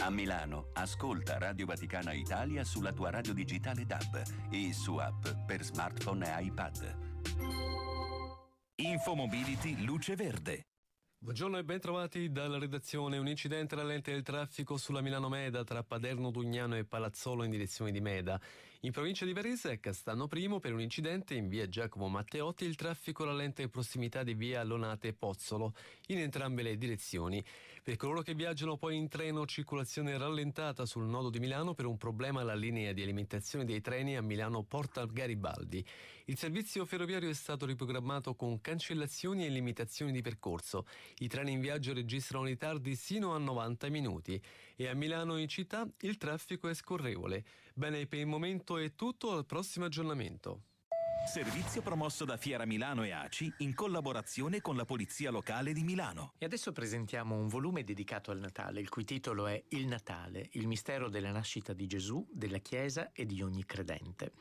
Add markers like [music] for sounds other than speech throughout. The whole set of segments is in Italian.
A Milano, ascolta Radio Vaticana Italia sulla tua radio digitale DAB e su app per smartphone e iPad. Infomobility Luce Verde. Buongiorno e ben trovati dalla redazione. Un incidente rallenta il traffico sulla Milano Meda tra Paderno Dugnano e Palazzolo in direzione di Meda. In provincia di Varese, a Castano Primo, per un incidente in via Giacomo Matteotti, il traffico rallenta in prossimità di via Lonate Pozzolo, in entrambe le direzioni. Per coloro che viaggiano poi in treno, circolazione rallentata sul nodo di Milano per un problema alla linea di alimentazione dei treni a Milano Porta Garibaldi. Il servizio ferroviario è stato riprogrammato con cancellazioni e limitazioni di percorso. I treni in viaggio registrano ritardi sino a 90 minuti e a Milano in città il traffico è scorrevole. Bene, per il momento è tutto, al prossimo aggiornamento. Servizio promosso da Fiera Milano e ACI in collaborazione con la Polizia Locale di Milano. E adesso presentiamo un volume dedicato al Natale, il cui titolo è Il Natale, il mistero della nascita di Gesù, della Chiesa e di ogni credente.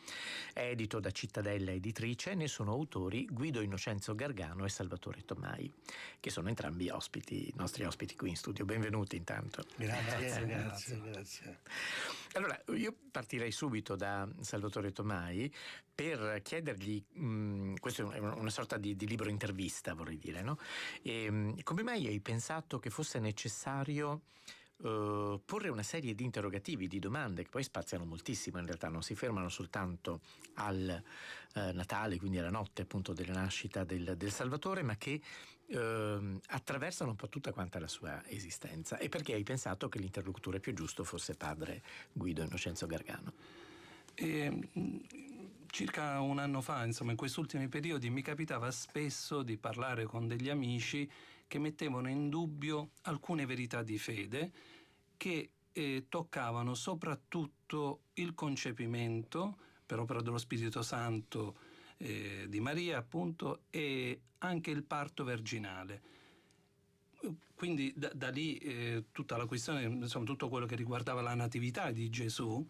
È edito da Cittadella Editrice e ne sono autori Guido Innocenzo Gargano e Salvatore Tomai, che sono entrambi ospiti, nostri ospiti qui in studio. Benvenuti intanto. Grazie, grazie, grazie. grazie. Allora, io partirei subito da Salvatore Tomai per chiedergli, mh, mm, questo è una sorta di, di, libro intervista vorrei dire, no? e, mm, come mai hai pensato che fosse necessario Uh, porre una serie di interrogativi, di domande che poi spaziano moltissimo in realtà, non si fermano soltanto al uh, Natale, quindi alla notte appunto della nascita del, del Salvatore, ma che uh, attraversano un po' tutta quanta la sua esistenza. E perché hai pensato che l'interlocutore più giusto fosse padre Guido Innocenzo Gargano? E, circa un anno fa, insomma, in questi ultimi periodi mi capitava spesso di parlare con degli amici che mettevano in dubbio alcune verità di fede che eh, toccavano soprattutto il concepimento per opera dello Spirito Santo eh, di Maria, appunto, e anche il parto virginale. Quindi da, da lì eh, tutta la questione, insomma, tutto quello che riguardava la natività di Gesù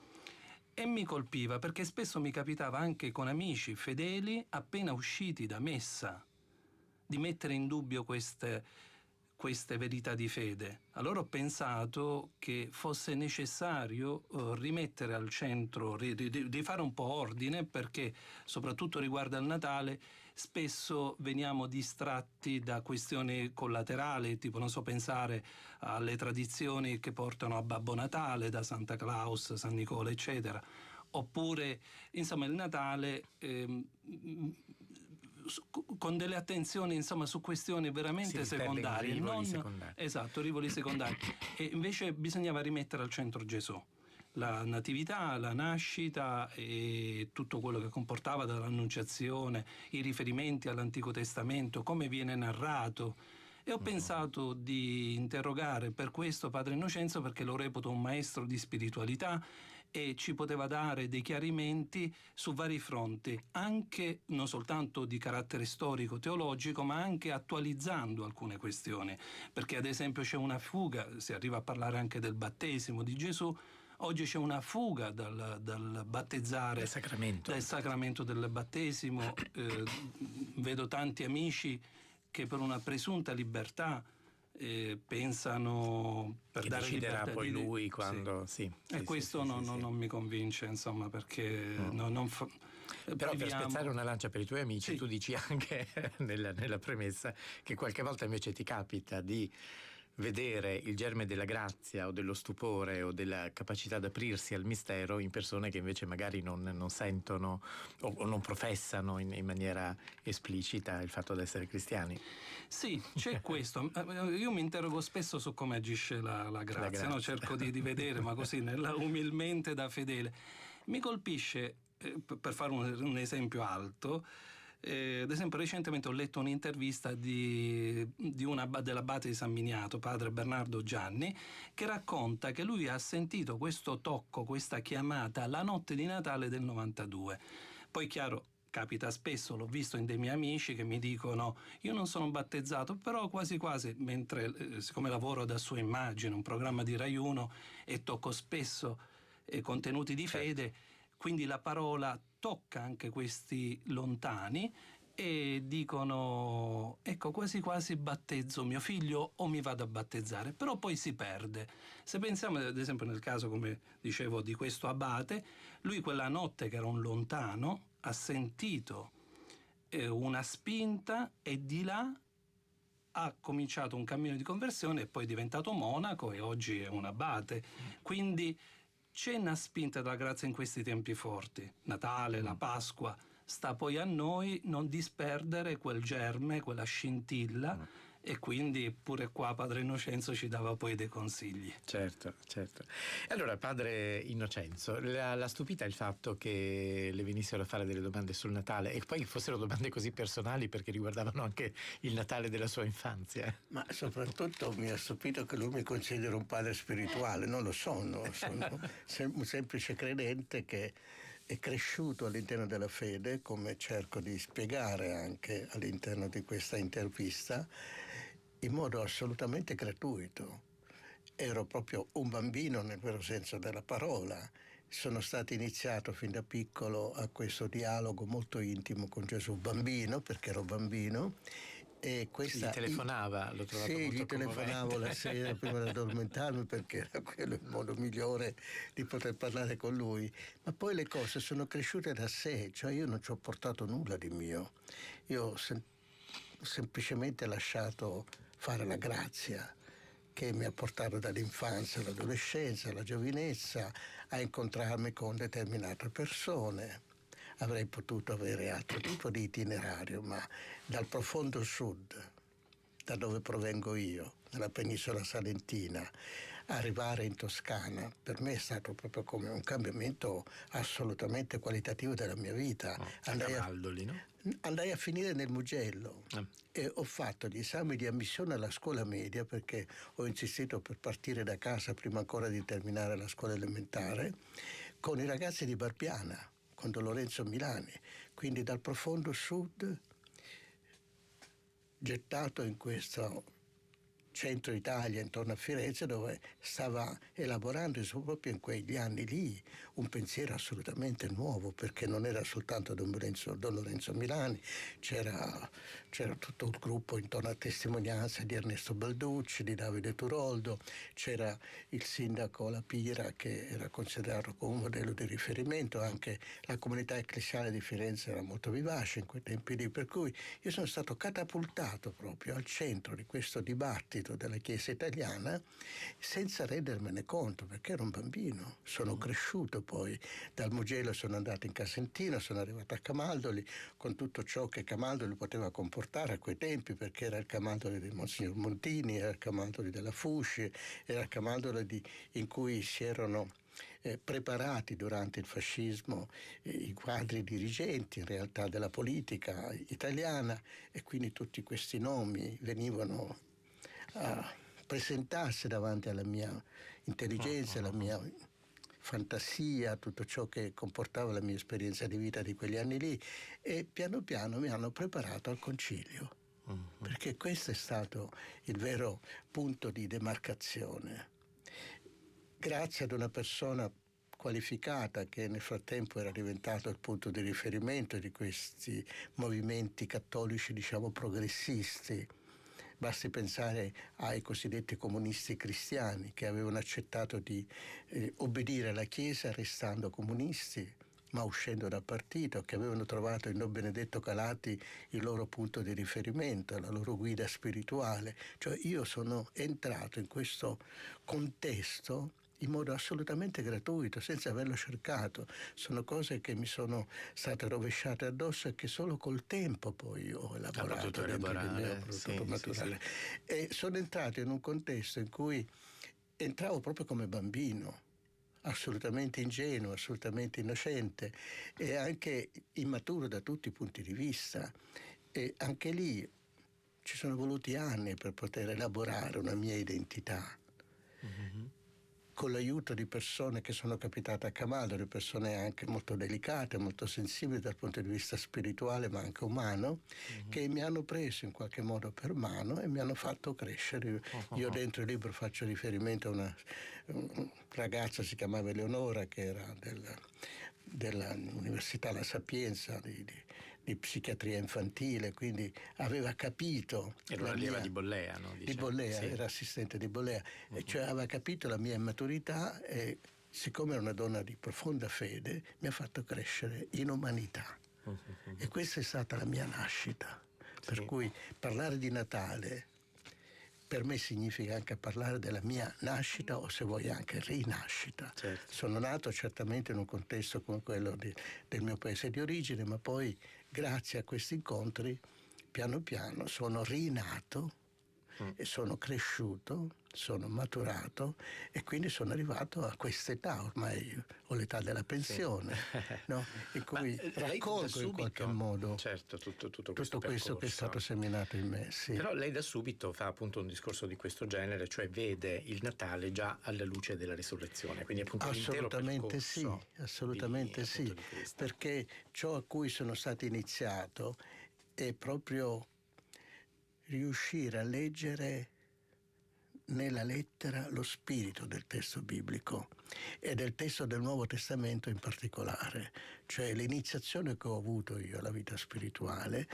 e mi colpiva perché spesso mi capitava anche con amici fedeli appena usciti da messa di mettere in dubbio queste, queste verità di fede. Allora ho pensato che fosse necessario uh, rimettere al centro, di fare un po' ordine perché soprattutto riguardo al Natale spesso veniamo distratti da questioni collaterali, tipo non so pensare alle tradizioni che portano a Babbo Natale, da Santa Claus, San Nicola, eccetera. Oppure, insomma, il Natale ehm, con delle attenzioni insomma, su questioni veramente sì, secondarie. Rivoli non, secondari. Esatto, rivoli secondari. [coughs] e invece bisognava rimettere al centro Gesù. La natività, la nascita e tutto quello che comportava dall'annunciazione, i riferimenti all'Antico Testamento, come viene narrato, e ho pensato di interrogare per questo Padre Innocenzo perché lo reputo un maestro di spiritualità e ci poteva dare dei chiarimenti su vari fronti, anche non soltanto di carattere storico-teologico, ma anche attualizzando alcune questioni. Perché ad esempio c'è una fuga, si arriva a parlare anche del battesimo di Gesù, Oggi c'è una fuga dal, dal battezzare, del sacramento. Dal sacramento del battesimo. [coughs] Eh, vedo tanti amici che per una presunta libertà eh, pensano per che dare deciderà libertà poi di... lui quando sì, sì e sì, questo non, non, mi convince insomma perché no. no, non fa... però per spezzare una lancia per i tuoi amici tu dici anche [laughs] nella, nella premessa che qualche volta invece ti capita di vedere il germe della grazia o dello stupore o della capacità di aprirsi al mistero in persone che invece magari non, non sentono o, o, non professano in, in, maniera esplicita il fatto di essere cristiani. Sì, c'è [laughs] questo. Io mi interrogo spesso su come agisce la, la grazia, la grazia. No? cerco di, di, vedere, ma così nella, umilmente da fedele. Mi colpisce, eh, per fare un, un esempio alto, eh, ad esempio, recentemente ho letto un'intervista di, di una, dell'abate di San Miniato, padre Bernardo Gianni, che racconta che lui ha sentito questo tocco, questa chiamata la notte di Natale del 92. Poi, chiaro, capita spesso, l'ho visto in dei miei amici che mi dicono io non sono battezzato, però quasi quasi, mentre eh, siccome lavoro da sua immagine, un programma di Rai 1 e tocco spesso eh, contenuti di certo. fede, quindi la parola tocca anche questi lontani e dicono ecco quasi quasi battezzo mio figlio o mi vado a battezzare, però poi si perde. Se pensiamo ad esempio nel caso come dicevo di questo abate, lui quella notte che era un lontano ha sentito eh, una spinta e di là ha cominciato un cammino di conversione e poi è diventato monaco e oggi è un abate. Quindi c'è una spinta della grazia in questi tempi forti, Natale, la Pasqua, sta poi a noi non disperdere quel germe, quella scintilla. E quindi pure qua padre Innocenzo ci dava poi dei consigli. Certo, certo. Allora, padre Innocenzo, l'ha stupita il fatto che le venissero a fare delle domande sul Natale e poi fossero domande così personali perché riguardavano anche il Natale della sua infanzia? Ma soprattutto mi ha stupito che lui mi considera un padre spirituale, non lo sono, sono [laughs] un semplice credente che è cresciuto all'interno della fede, come cerco di spiegare anche all'interno di questa intervista, in modo assolutamente gratuito. Ero proprio un bambino nel vero senso della parola. Sono stato iniziato fin da piccolo a questo dialogo molto intimo con Gesù bambino, perché ero bambino, e questa, gli telefonava, lo trovavo Sì, gli telefonavo la sera prima di addormentarmi perché era quello il modo migliore di poter parlare con lui. Ma poi le cose sono cresciute da sé, cioè io non ci ho portato nulla di mio. Io ho sem- semplicemente lasciato fare la grazia che mi ha portato dall'infanzia all'adolescenza, alla giovinezza, a incontrarmi con determinate persone avrei potuto avere altro tipo di itinerario, ma dal profondo sud, da dove provengo io, nella penisola salentina, arrivare in Toscana per me è stato proprio come un cambiamento assolutamente qualitativo della mia vita. Oh, a, no? Andai, a, finire nel Mugello eh. e ho fatto gli esami di ammissione alla scuola media perché ho insistito per partire da casa prima ancora di terminare la scuola elementare con i ragazzi di Barbiana con Don Lorenzo Milani, quindi dal profondo sud gettato in questo centro Italia, intorno a Firenze, dove stava elaborando proprio in quegli anni lì un pensiero assolutamente nuovo, perché non era soltanto Don Lorenzo, Don Lorenzo Milani, c'era, c'era, tutto il gruppo intorno a testimonianza di Ernesto Balducci, di Davide Turoldo, c'era il sindaco La Pira che era considerato come un modello di riferimento, anche la comunità ecclesiale di Firenze era molto vivace in quei tempi lì, per cui io sono stato catapultato proprio al centro di questo dibattito spirito della Chiesa italiana senza rendermene conto, perché ero un bambino. Sono mm. cresciuto poi, dal Mugello sono andato in Casentino, sono arrivato a Camaldoli, con tutto ciò che Camaldoli poteva comportare a quei tempi, perché era il Camaldoli di Monsignor Montini, era il Camaldoli della Fusci, era il Camaldoli di, in cui si erano... Eh, preparati durante il fascismo eh, i quadri dirigenti in realtà della politica italiana e quindi tutti questi nomi venivano a presentarsi davanti alla mia intelligenza, alla mia fantasia, tutto ciò che comportava la mia esperienza di vita di quegli anni lì e piano piano mi hanno preparato al concilio, mm-hmm. perché questo è stato il vero punto di demarcazione. Grazie ad una persona qualificata che nel frattempo era diventato il punto di riferimento di questi movimenti cattolici, diciamo, progressisti, Basti pensare ai cosiddetti comunisti cristiani che avevano accettato di eh, obbedire alla Chiesa restando comunisti ma uscendo dal partito, che avevano trovato in Don Benedetto Calati il loro punto di riferimento, la loro guida spirituale. Cioè io sono entrato in questo contesto in modo assolutamente gratuito, senza averlo cercato. Sono cose che mi sono state rovesciate addosso e che solo col tempo poi ho elaborato, elaborare, me, sì, sì, sì. E sono entrato in un contesto in cui entravo proprio come bambino assolutamente ingenuo, assolutamente innocente e anche immaturo da tutti i punti di vista. E anche lì ci sono voluti anni per poter elaborare una mia identità. Mm-hmm con l'aiuto di persone che sono capitate a Camaldoli, persone anche molto delicate, molto sensibili dal punto di vista spirituale ma anche umano, uh-huh. che mi hanno preso in qualche modo per mano e mi hanno fatto crescere. Uh-huh. Io dentro il libro faccio riferimento a una, ragazza, si chiamava Eleonora, che era del, dell'Università La Sapienza di, di di psichiatria infantile, quindi aveva capito... Era un'allieva di Bollea, no? Di Bollea, sì. era assistente di Bollea, uh-huh. cioè aveva capito la mia immaturità e siccome era una donna di profonda fede, mi ha fatto crescere in umanità. Uh-huh. E questa è stata la mia nascita. Per cui parlare di Natale per me significa anche parlare della mia nascita o se vuoi anche rinascita. Certo. Sono nato certamente in un contesto come quello di, del mio paese di origine, ma poi grazie a questi incontri piano piano sono rinato mm. e sono cresciuto sono maturato e quindi sono arrivato a questa età, ormai ho l'età della pensione, sì. [laughs] no? in cui eh, raccolgo subito, in qualche modo certo, tutto, tutto, questo, tutto questo che è stato seminato in me. Sì. Però lei da subito fa appunto un discorso di questo genere, cioè vede il Natale già alla luce della risurrezione, quindi appunto assolutamente sì, assolutamente di, sì, perché ciò a cui sono stato iniziato è proprio riuscire a leggere nella lettera lo spirito del testo biblico e del testo del Nuovo Testamento in particolare, cioè l'iniziazione che ho avuto io alla vita spirituale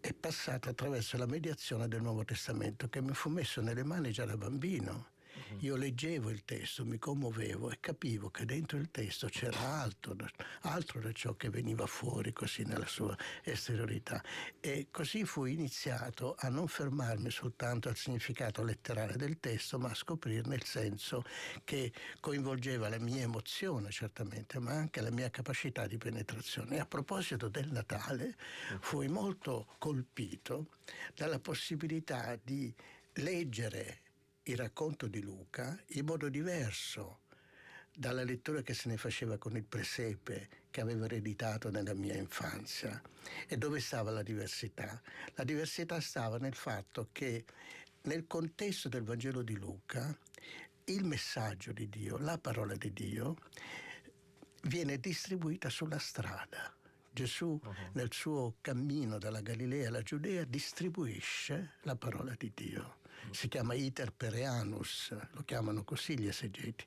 è passata attraverso la mediazione del Nuovo Testamento che mi fu messo nelle mani già da bambino. Io leggevo il testo, mi commuovevo e capivo che dentro il testo c'era altro, altro da ciò che veniva fuori così nella sua esteriorità. E così fui iniziato a non fermarmi soltanto al significato letterale del testo, ma a scoprirne il senso che coinvolgeva la mia emozione certamente, ma anche la mia capacità di penetrazione. E a proposito del Natale, mm. fui molto colpito dalla possibilità di leggere il racconto di Luca in modo diverso dalla lettura che se ne faceva con il presepe che avevo ereditato nella mia infanzia. E dove stava la diversità? La diversità stava nel fatto che nel contesto del Vangelo di Luca il messaggio di Dio, la parola di Dio, viene distribuita sulla strada. Gesù uh-huh. nel suo cammino dalla Galilea alla Giudea distribuisce la parola di Dio si chiama iter pereanus, lo chiamano così gli esegeti,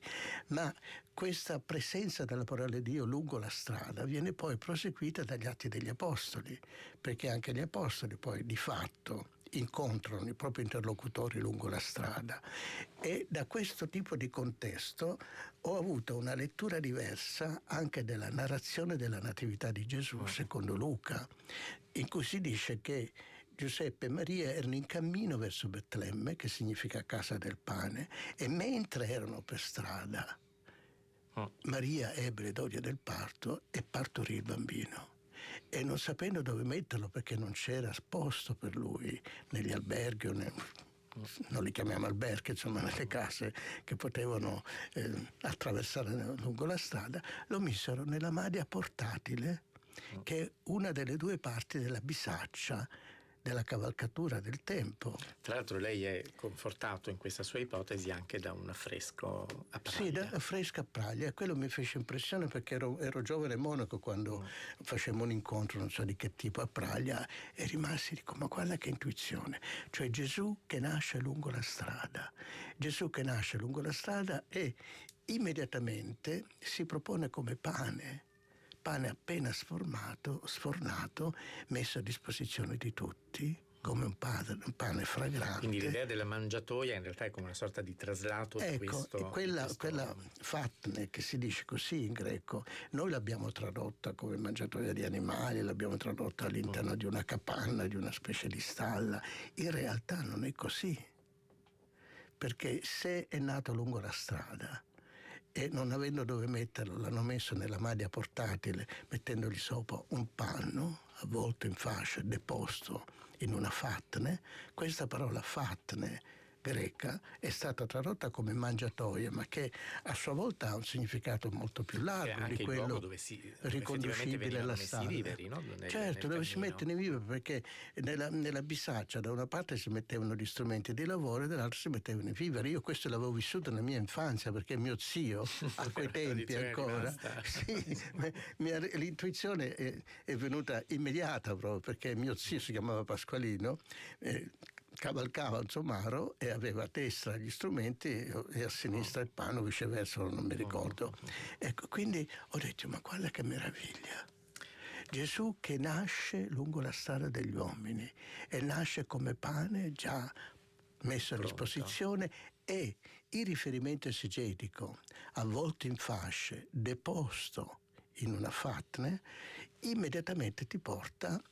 ma questa presenza della parola di Dio lungo la strada viene poi proseguita dagli atti degli apostoli, perché anche gli apostoli poi di fatto incontrano i propri interlocutori lungo la strada. E da questo tipo di contesto ho avuto una lettura diversa anche della narrazione della Natività di Gesù secondo Luca, in cui si dice che Giuseppe e Maria erano in cammino verso Betlemme, che significa casa del pane, e mentre erano per strada, oh. Maria ebbe le doglio del parto e partorì il bambino. E non sapendo dove metterlo perché non c'era posto per lui negli alberghi o nel, non li chiamiamo alberghi, insomma nelle case che potevano eh, attraversare lungo la strada, lo misero nella madia portatile che è una delle due parti della bisaccia della cavalcatura del tempo. Tra l'altro lei è confortato in questa sua ipotesi anche da un affresco a Praglia. Sì, da affresco a Praglia, e quello mi fece impressione perché ero, ero giovane monaco quando mm. facemmo un incontro, non so di che tipo, a Praglia e rimasi, dico, ma guarda che intuizione, cioè Gesù che nasce lungo la strada, Gesù che nasce lungo la strada e immediatamente si propone come pane pane appena sformato, sfornato, messo a disposizione di tutti come un pane, un pane, fragrante. Quindi l'idea della mangiatoia in realtà è come una sorta di traslato ecco, di questo. Quella, questo... quella fatne che si dice così in greco, noi l'abbiamo tradotta come mangiatoia di animali, l'abbiamo tradotta all'interno mm. di una capanna, di una specie di stalla. In realtà non è così. Perché se è nato lungo la strada, e non avendo dove metterlo l'hanno messo nella maglia portatile mettendogli sopra un panno avvolto in fascia deposto in una fatne. Questa parola fatne greca è stata tradotta come mangiatoia, ma che a sua volta ha un significato molto più largo di quello dove si, riconducibile alla. Viveri, no? certo, nel dove si mettono i viveri, perché nella, nella, bisaccia da una parte si mettevano gli strumenti di lavoro e dall'altra si mettevano i viveri. Io questo l'avevo vissuto nella mia infanzia perché mio zio [laughs] a quei tempi ancora [laughs] sì, mia, l'intuizione è, è, venuta immediata proprio perché mio zio si chiamava Pasqualino. Eh, cavalcava un somaro e aveva a destra gli strumenti e a sinistra il pano, viceversa, non mi ricordo. Ecco, quindi ho detto, ma guarda che meraviglia. Gesù che nasce lungo la strada degli uomini e nasce come pane già messo a disposizione e il riferimento esegetico, avvolto in fasce, deposto in una fatne, immediatamente ti porta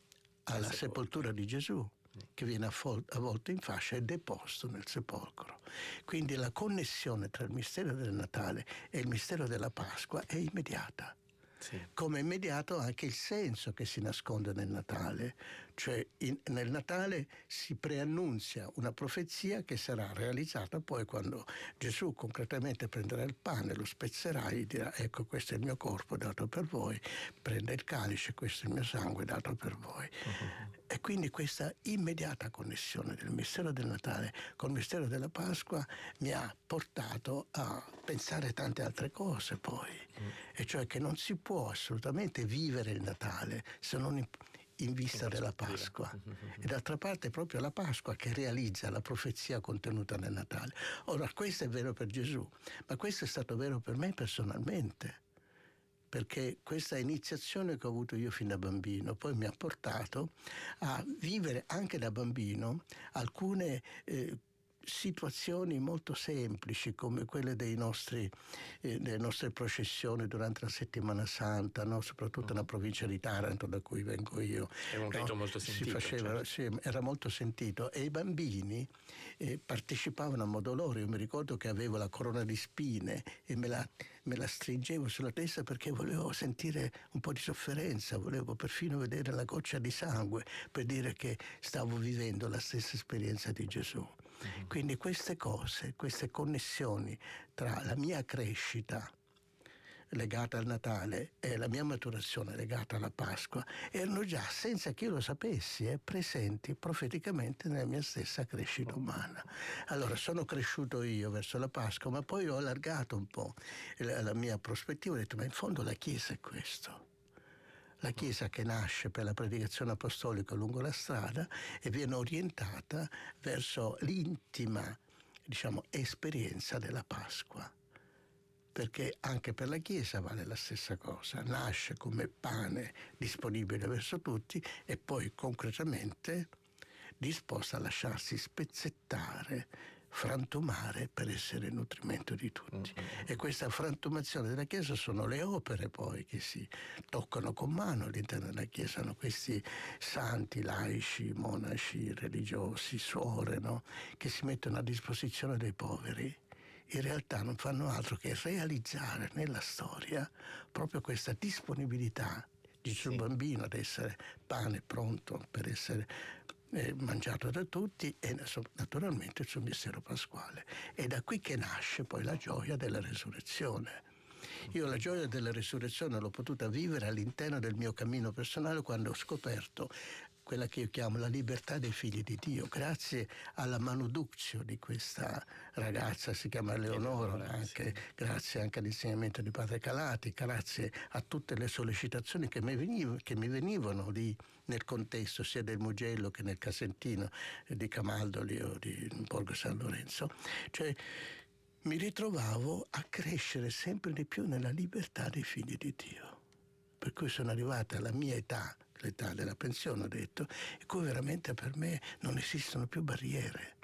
alla sepoltura di Gesù che viene avvolto in fascia e deposto nel sepolcro. Quindi la connessione tra il mistero del Natale e il mistero della Pasqua è immediata. Sì. Come immediato anche il senso che si nasconde nel Natale, cioè in, nel Natale si preannunzia una profezia che sarà realizzata poi quando Gesù concretamente prenderà il pane, lo spezzerà e dirà ecco questo è il mio corpo dato per voi, prende il calice, questo è il mio sangue dato per voi. Uh-huh. E quindi questa immediata connessione del mistero del Natale col mistero della Pasqua mi ha portato a pensare tante altre cose poi, uh-huh. e cioè che non si può assolutamente vivere il Natale se non in, vista della Pasqua. [laughs] E d'altra parte è proprio la Pasqua che realizza la profezia contenuta nel Natale. Ora, questo è vero per Gesù, ma questo è stato vero per me personalmente perché questa iniziazione che ho avuto io fin da bambino poi mi ha portato a vivere anche da bambino alcune eh, situazioni molto semplici come quelle nostri, eh, delle nostre processioni durante la settimana santa, no? soprattutto nella provincia di Taranto da cui vengo io. È un rito no? molto sentito. Faceva, certo. sì, era molto sentito e i bambini eh, partecipavano a modo loro. Io mi ricordo che avevo la corona di spine e me la, me la stringevo sulla testa perché volevo sentire un po' di sofferenza, volevo perfino vedere la goccia di sangue per dire che stavo vivendo la stessa esperienza di Gesù. Mm-hmm. Quindi queste cose, queste connessioni tra la mia crescita legata al Natale e la mia maturazione legata alla Pasqua erano già, senza che io lo sapessi, eh, presenti profeticamente nella mia stessa crescita umana. Allora sono cresciuto io verso la Pasqua, ma poi ho allargato un po' la, la mia prospettiva ho detto, ma in fondo la Chiesa è questo la Chiesa che nasce per la predicazione apostolica lungo la strada e viene orientata verso l'intima diciamo, esperienza della Pasqua. Perché anche per la Chiesa vale la stessa cosa, nasce come pane disponibile verso tutti e poi concretamente disposta a lasciarsi spezzettare frantumare per essere nutrimento di tutti. Mm-hmm. E questa frantumazione della Chiesa sono le opere poi che si toccano con mano all'interno della Chiesa, no? questi santi, laici, monaci, religiosi, suore, no? che si mettono a disposizione dei poveri in realtà non fanno altro che realizzare nella storia proprio questa disponibilità di sì. bambino ad essere pane pronto per essere eh, mangiato da tutti e naturalmente il suo mistero pasquale. È da qui che nasce poi la gioia della resurrezione. Io la gioia della resurrezione l'ho potuta vivere all'interno del mio cammino personale quando ho scoperto quella che io chiamo la libertà dei figli di Dio, grazie alla manuduccio di questa ragazza, si chiama Leonora, anche, grazie anche all'insegnamento di Padre Calati, grazie a tutte le sollecitazioni che mi, veniv- che mi venivano lì nel contesto sia del Mugello che nel Casentino di Camaldoli o di Borgo San Lorenzo. Cioè, mi ritrovavo a crescere sempre di più nella libertà dei figli di Dio. Per cui sono arrivata alla mia età, l'età della pensione, ho detto, e cui veramente per me non esistono più barriere.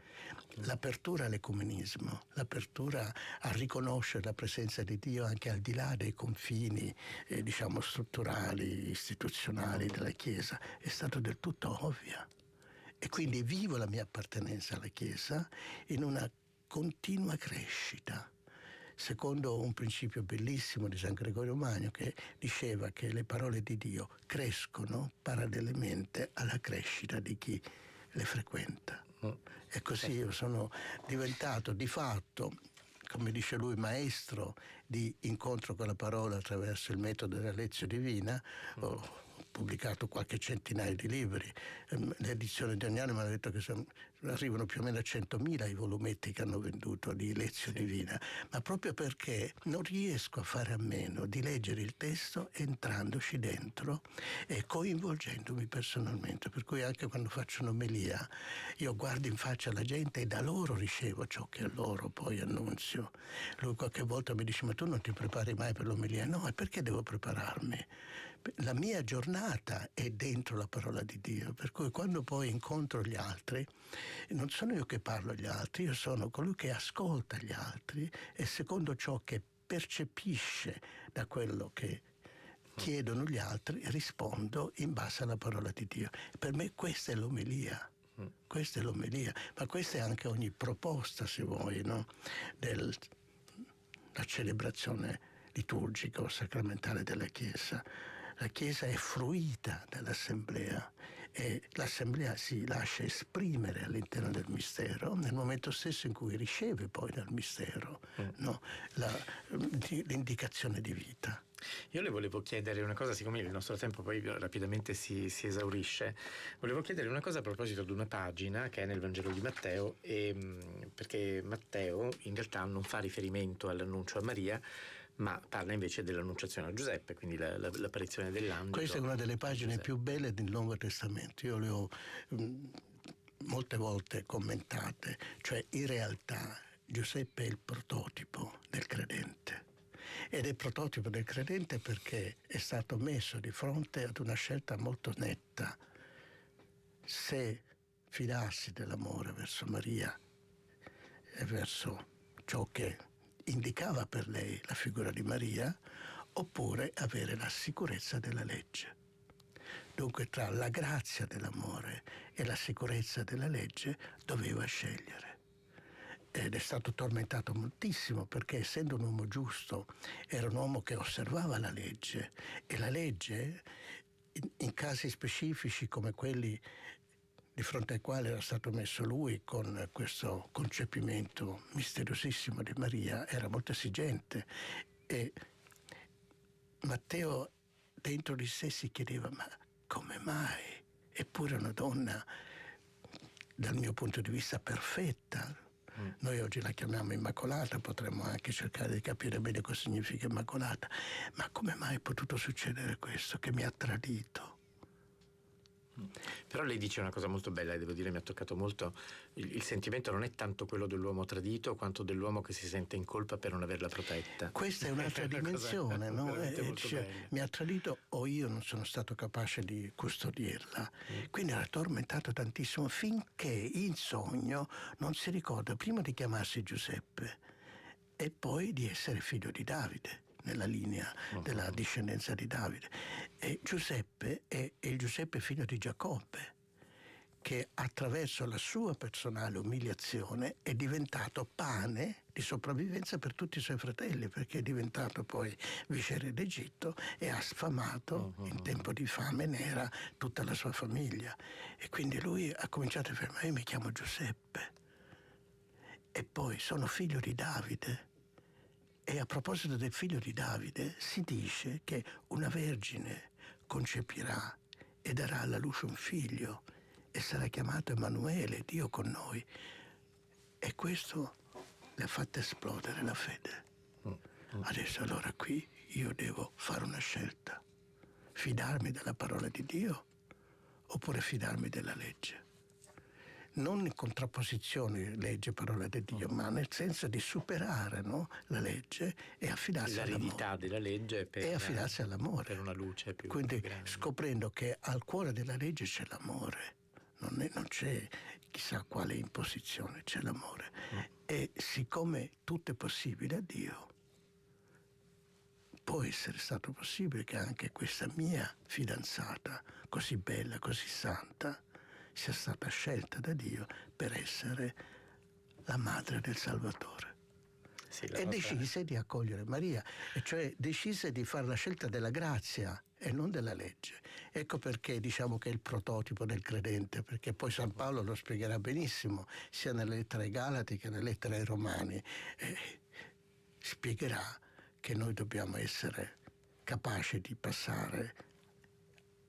L'apertura all'ecumenismo, l'apertura a riconoscere la presenza di Dio anche al di là dei confini, eh, diciamo, strutturali, istituzionali della Chiesa, è stata del tutto ovvia. E quindi vivo la mia appartenenza alla Chiesa in una continua crescita secondo un principio bellissimo di San Gregorio Magno che diceva che le parole di Dio crescono parallelamente alla crescita di chi le frequenta. Mm. E così io sono diventato di fatto, come dice lui, maestro di incontro con la parola attraverso il metodo della lezione divina. Mm. Pubblicato qualche centinaio di libri. Ehm, l'edizione di ogni anno mi hanno detto che sono arrivano più o meno a 100.000 i volumetti che hanno venduto di Lezione sì. Divina, ma proprio perché non riesco a fare a meno di leggere il testo entrandoci dentro e coinvolgendomi personalmente, per cui anche quando faccio un'omelia io guardo in faccia la gente e da loro ricevo ciò che a loro poi annunzio. Lui qualche volta mi dice ma tu non ti prepari mai per l'omelia? No, e perché devo prepararmi? La mia giornata è dentro la parola di Dio, per cui quando poi incontro gli altri, non sono io che parlo agli altri, io sono colui che ascolta gli altri e secondo ciò che percepisce da quello che chiedono gli altri, rispondo in base alla parola di Dio. Per me questa è l'omelia. Questa è l'omelia, ma questa è anche ogni proposta, se vuoi, no? della celebrazione liturgica o sacramentale della Chiesa la Chiesa è fruita dall'Assemblea e l'Assemblea si lascia esprimere all'interno del mistero nel momento stesso in cui riceve poi dal mistero mm. no, la, l'indicazione di vita. Io le volevo chiedere una cosa, siccome il nostro tempo poi rapidamente si, si, esaurisce, volevo chiedere una cosa a proposito di una pagina che è nel Vangelo di Matteo, e, mm, perché Matteo in realtà non fa riferimento all'annuncio a Maria, ma parla invece dell'annunciazione a Giuseppe, quindi la, la, l'apparizione dell'angelo. Questa è una delle pagine più belle del Nuovo Testamento, io le ho mh, mm, molte volte commentate, cioè in realtà Giuseppe è il prototipo del credente. Ed è prototipo del credente perché è stato messo di fronte ad una scelta molto netta. Se fidarsi dell'amore verso Maria e verso ciò che indicava per lei la figura di Maria, oppure avere la sicurezza della legge. Dunque tra la grazia dell'amore e la sicurezza della legge doveva scegliere. Ed è stato tormentato moltissimo perché essendo un uomo giusto era un uomo che osservava la legge e la legge in, casi specifici come quelli di fronte al quale era stato messo lui con questo concepimento misteriosissimo di Maria, era molto esigente e Matteo dentro di sé si chiedeva ma come mai? Eppure una donna dal mio punto di vista perfetta. Mm. Noi oggi la chiamiamo Immacolata, potremmo anche cercare di capire bene cosa significa Immacolata, ma come mai è potuto succedere questo che mi ha tradito? Però lei dice una cosa molto bella e devo dire mi ha toccato molto. Il, il, sentimento non è tanto quello dell'uomo tradito quanto dell'uomo che si sente in colpa per non averla protetta. Questa è [laughs] un'altra dimensione, no? eh, cioè, mi ha tradito o io non sono stato capace di custodirla. Mm. Quindi era tormentato tantissimo finché in sogno non si ricorda prima di chiamarsi Giuseppe e poi di essere figlio di Davide nella linea della discendenza di Davide. E Giuseppe è, è il Giuseppe figlio di Giacobbe che attraverso la sua personale umiliazione è diventato pane di sopravvivenza per tutti i suoi fratelli, perché è diventato poi viceré d'Egitto e ha sfamato uh-huh. in tempo di fame nera tutta la sua famiglia. E quindi lui ha cominciato a dire, ma io mi chiamo Giuseppe. E poi sono figlio di Davide. E a proposito del figlio di Davide, si dice che una vergine concepirà e darà alla luce un figlio e sarà chiamato Emanuele, Dio con noi. E questo le ha fatto esplodere la fede. Adesso allora qui io devo fare una scelta. Fidarmi della parola di Dio oppure fidarmi della legge non in contrapposizione legge parola di Dio, ma nel senso di superare no, la legge e affidarsi all'amore. della legge per, e affidarsi all'amore. Per una luce più Quindi più scoprendo che al cuore della legge c'è l'amore, non, è, non c'è chissà quale imposizione, c'è l'amore. Mm. E siccome tutto è possibile a Dio, può essere stato possibile che anche questa mia fidanzata, così bella, così santa, sia stata scelta da Dio per essere la madre del Salvatore. Sì, e decise di accogliere Maria, cioè decise di fare la scelta della grazia e non della legge. Ecco perché diciamo che è il prototipo del credente, perché poi San Paolo lo spiegherà benissimo, sia nelle lettere ai Galati che nelle lettere ai Romani. Eh, spiegherà che noi dobbiamo essere capaci di passare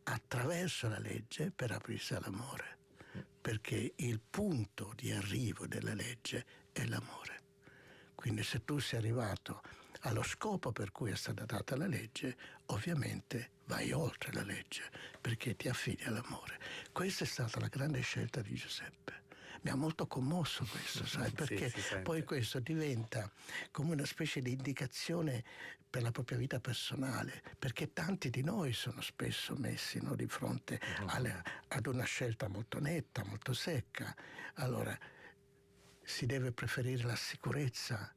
attraverso la legge per aprirsi all'amore perché il punto di arrivo della legge è l'amore. Quindi se tu sei arrivato allo scopo per cui è stata data la legge, ovviamente vai oltre la legge perché ti affidi all'amore. Questa è stata la grande scelta di Giuseppe. Mi ha molto commosso questo, [laughs] sai, perché sì, poi questo diventa come una specie di indicazione per la propria vita personale, perché tanti di noi sono spesso messi no, di fronte uh-huh. alle, ad una scelta molto netta, molto secca. Allora, si deve preferire la sicurezza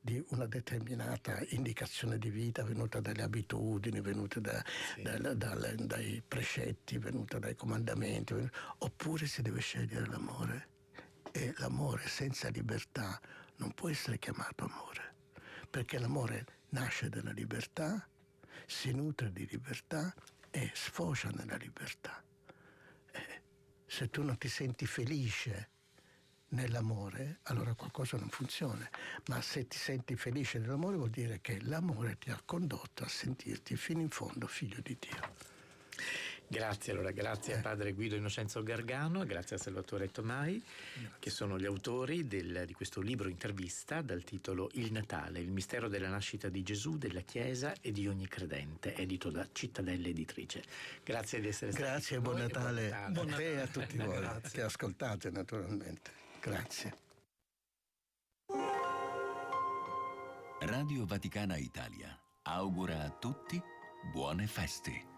di una determinata indicazione di vita venuta dalle abitudini, venuta da, sì. da, da, dai precetti, venuta dai comandamenti, venuta, oppure si deve scegliere l'amore. E l'amore senza libertà non può essere chiamato amore, perché l'amore nasce dalla libertà, si nutre di libertà e sfocia nella libertà. E se tu non ti senti felice nell'amore, allora qualcosa non funziona. Ma se ti senti felice nell'amore vuol dire che l'amore ti ha condotto a sentirti fino in fondo figlio di Dio. Grazie allora, grazie a eh. padre Guido Innocenzo Gargano grazie a Salvatore Tomai, grazie. che sono gli autori del, di questo libro intervista dal titolo Il Natale, il mistero della nascita di Gesù, della Chiesa e di ogni credente, edito da Cittadella Editrice. Grazie di essere stati Grazie e buon Natale, buon Natale a te e a tutti [laughs] voi che ascoltate naturalmente. Grazie. Radio Vaticana Italia augura a tutti buone feste.